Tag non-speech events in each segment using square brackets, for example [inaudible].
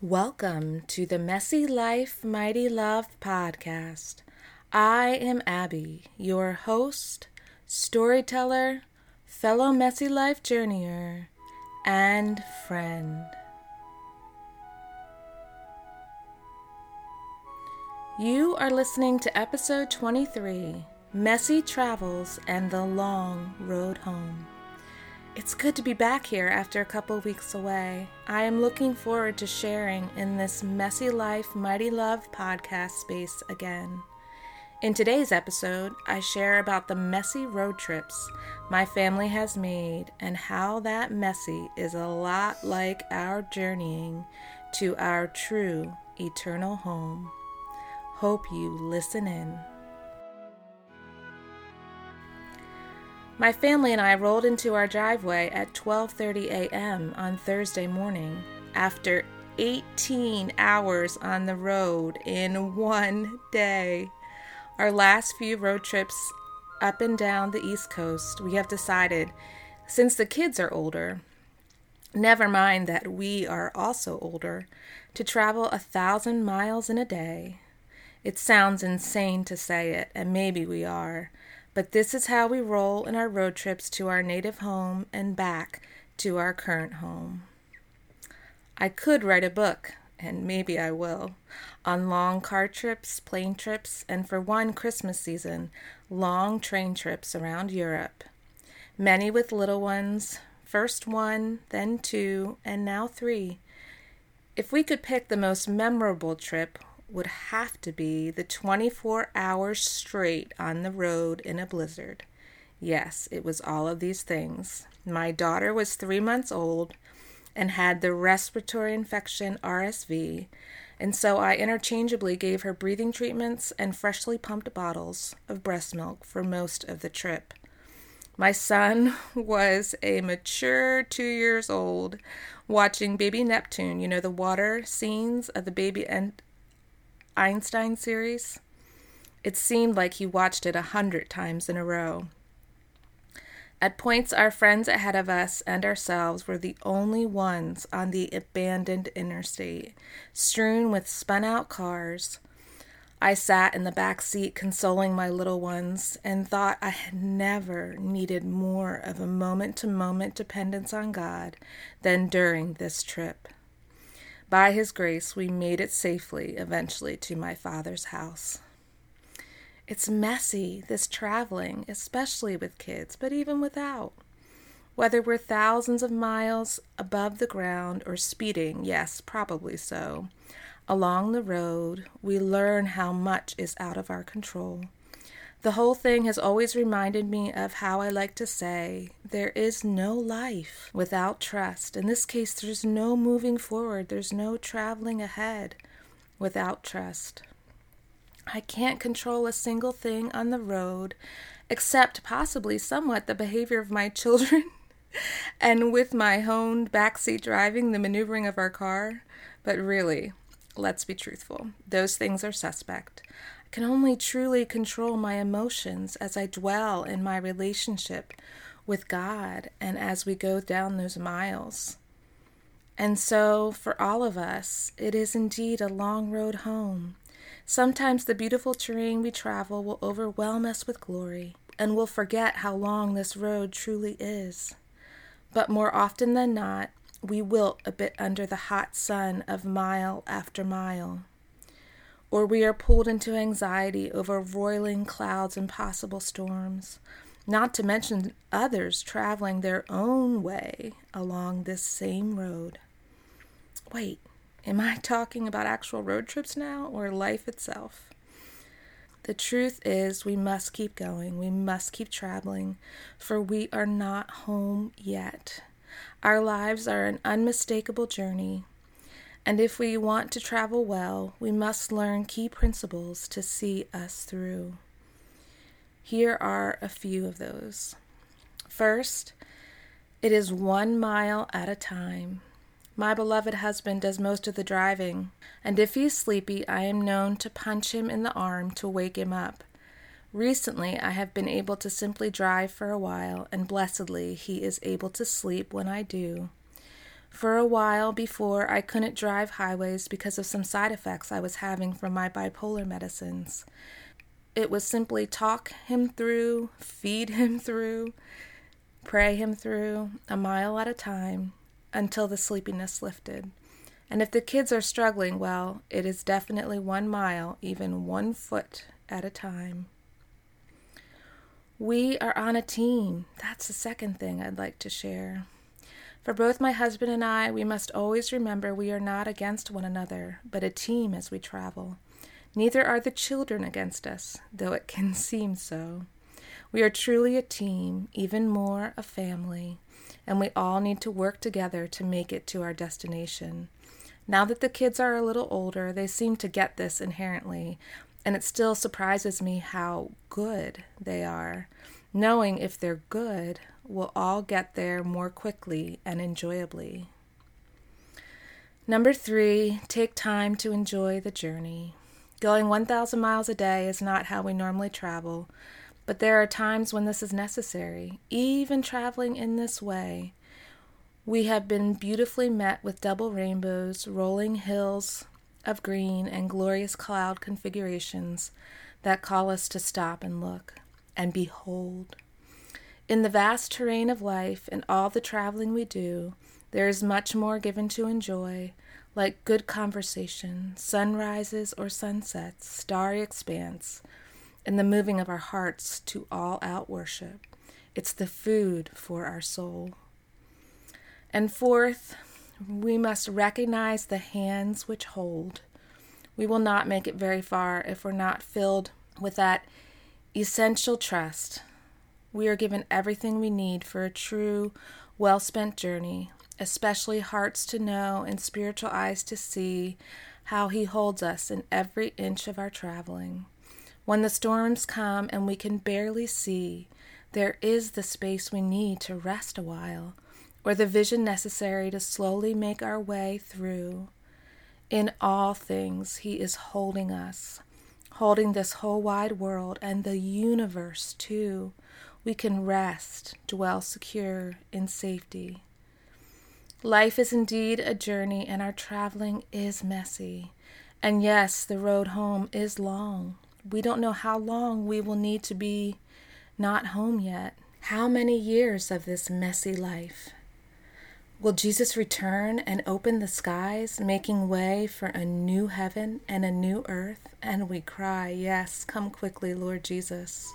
Welcome to the Messy Life, Mighty Love podcast. I am Abby, your host, storyteller, fellow Messy Life journeyer, and friend. You are listening to episode 23 Messy Travels and the Long Road Home. It's good to be back here after a couple weeks away. I am looking forward to sharing in this Messy Life, Mighty Love podcast space again. In today's episode, I share about the messy road trips my family has made and how that messy is a lot like our journeying to our true eternal home. Hope you listen in. My family and I rolled into our driveway at 12:30 a.m. on Thursday morning after 18 hours on the road in one day. Our last few road trips up and down the East Coast, we have decided since the kids are older, never mind that we are also older, to travel a thousand miles in a day. It sounds insane to say it, and maybe we are. But this is how we roll in our road trips to our native home and back to our current home. I could write a book, and maybe I will, on long car trips, plane trips, and for one Christmas season, long train trips around Europe. Many with little ones, first one, then two, and now three. If we could pick the most memorable trip, would have to be the 24 hours straight on the road in a blizzard. Yes, it was all of these things. My daughter was three months old and had the respiratory infection RSV, and so I interchangeably gave her breathing treatments and freshly pumped bottles of breast milk for most of the trip. My son [laughs] was a mature two years old watching Baby Neptune, you know, the water scenes of the baby and Einstein series. It seemed like he watched it a hundred times in a row. At points, our friends ahead of us and ourselves were the only ones on the abandoned interstate, strewn with spun out cars. I sat in the back seat consoling my little ones and thought I had never needed more of a moment to moment dependence on God than during this trip. By His grace, we made it safely eventually to my father's house. It's messy, this traveling, especially with kids, but even without. Whether we're thousands of miles above the ground or speeding, yes, probably so, along the road, we learn how much is out of our control. The whole thing has always reminded me of how I like to say there is no life without trust. In this case, there's no moving forward, there's no traveling ahead without trust. I can't control a single thing on the road except possibly somewhat the behavior of my [laughs] children. and with my honed backseat driving, the maneuvering of our car. But really, let's be truthful, those things are suspect can only truly control my emotions as I dwell in my relationship with God and as we go down those miles. And so, for all of us, it is indeed a long road home. Sometimes the beautiful terrain we travel will overwhelm us with glory, and we'll forget how long this road truly is. But more often than not, we wilt a bit under the hot sun of mile after mile or we are pulled into anxiety over roiling clouds and possible storms, not to mention others traveling their own way along this same road. Wait, am I talking about actual road trips now or life itself? The truth is, we must keep going. We must keep traveling, for we are not home yet. Our lives are an unmistakable journey, and if we want to travel well, we must learn key principles to see us through. Here are a few of those. First, it is one mile at a time. My beloved husband does most of the driving, and if he's sleepy, I am known to punch him in the arm to wake him up. Recently, I have been able to simply drive for a while, and blessedly, he is able to sleep when I do. For a while before, I couldn't drive highways because of some side effects I was having from my bipolar medicines. It was simply talk him through, feed him through, pray him through, a mile at a time, until the sleepiness lifted. And if the kids are struggling, well, it is definitely one mile, even one foot at a time. We are on a team. That's the second thing I'd like to share. For both my husband and I, we must always remember we are not against one another, but a team as we travel. Neither are the children against us, though it can [laughs] seem so. We are truly a team, even more a family, and we all need to work together to make it to our destination. Now that the kids are a little older, they seem to get this inherently, and it still surprises me how good they are. Knowing if they're good, we'll all get there more quickly and enjoyably. Number three, take time to enjoy the journey. Going 1,000 miles a day is not how we normally travel, but there are times when this is necessary. Even traveling in this way, we have been beautifully met with double rainbows, rolling hills of green, and glorious cloud configurations that call us to stop and look and behold. In the vast terrain of life and all the traveling we do, there is much more given to enjoy, like good conversation, sunrises or sunsets, starry expanse, and the moving of our hearts to all out worship. It's the food for our soul. And fourth, we must recognize the hands which hold. We will not make it very far if we're not filled with that essential trust we are given everything we need for a true, well spent journey, especially hearts to know and spiritual eyes to see how He holds us in every inch of our traveling. When the storms come and we can barely see, there is the space we need to rest a while, or the vision necessary to slowly make our way through. In all things, He is holding us, holding this whole wide world and the universe too we can rest, dwell secure in safety. Life is indeed a journey, and our traveling is messy. And yes, the road home is long. We don't know how long we will need to be not home yet. How many years of this messy life? Will Jesus return and open the skies, making way for a new heaven and a new earth? And we cry, Yes, come quickly, Lord Jesus.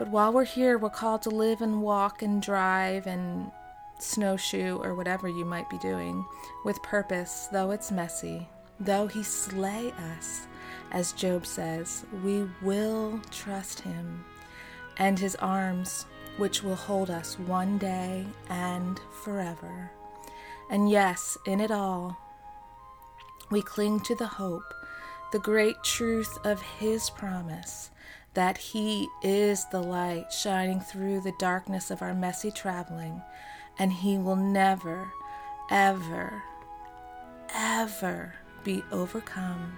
But while we're here, we're called to live and walk and drive and snowshoe or whatever you might be doing with purpose, though it's messy. Though he slay us, as Job says, we will trust him and his arms, which will hold us one day and forever. And yes, in it all, we cling to the hope, the great truth of his promise that He is the light shining through the darkness of our messy traveling, and He will never, ever, ever be overcome.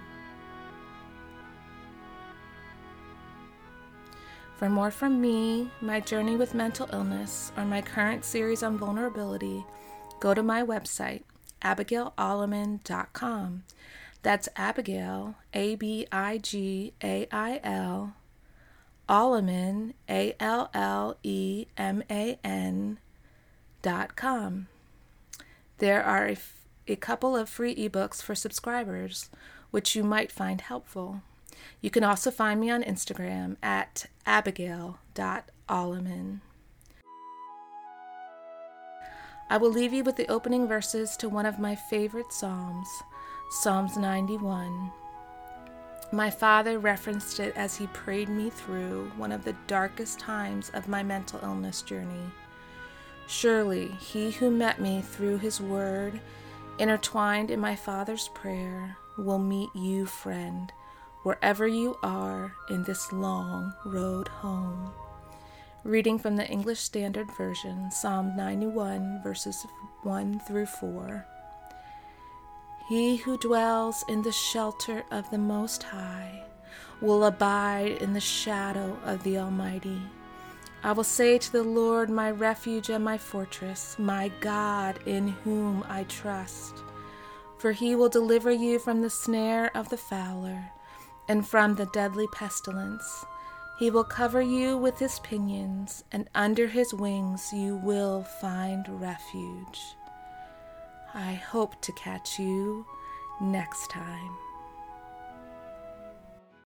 For more from me, my journey with mental illness, or my current series on vulnerability, go to my website, abigailalleman.com. That's Abigail, A B I G A I L Alleman, A L L E M A N dot com. There are a, couple of free ebooks for subscribers, which you might find helpful. You can also find me on Instagram at abigail.alleman. I will leave you with the opening verses to one of my favorite Psalms, Psalms 91. My father referenced it as he prayed me through one of the darkest times of my mental illness journey. Surely he who met me through his word, intertwined in my father's prayer, will meet you, friend, wherever you are in this long road home. Reading from the English Standard Version, Psalm 91, verses 1 through 4. He who dwells in the shelter of the Most High will abide in the shadow of the Almighty. I will say to the Lord, my refuge and my fortress, my God in whom I trust. For he will deliver you from the snare of the fowler and from the deadly pestilence. He will cover you with his pinions, and under his wings you will find refuge. I hope to catch you next time.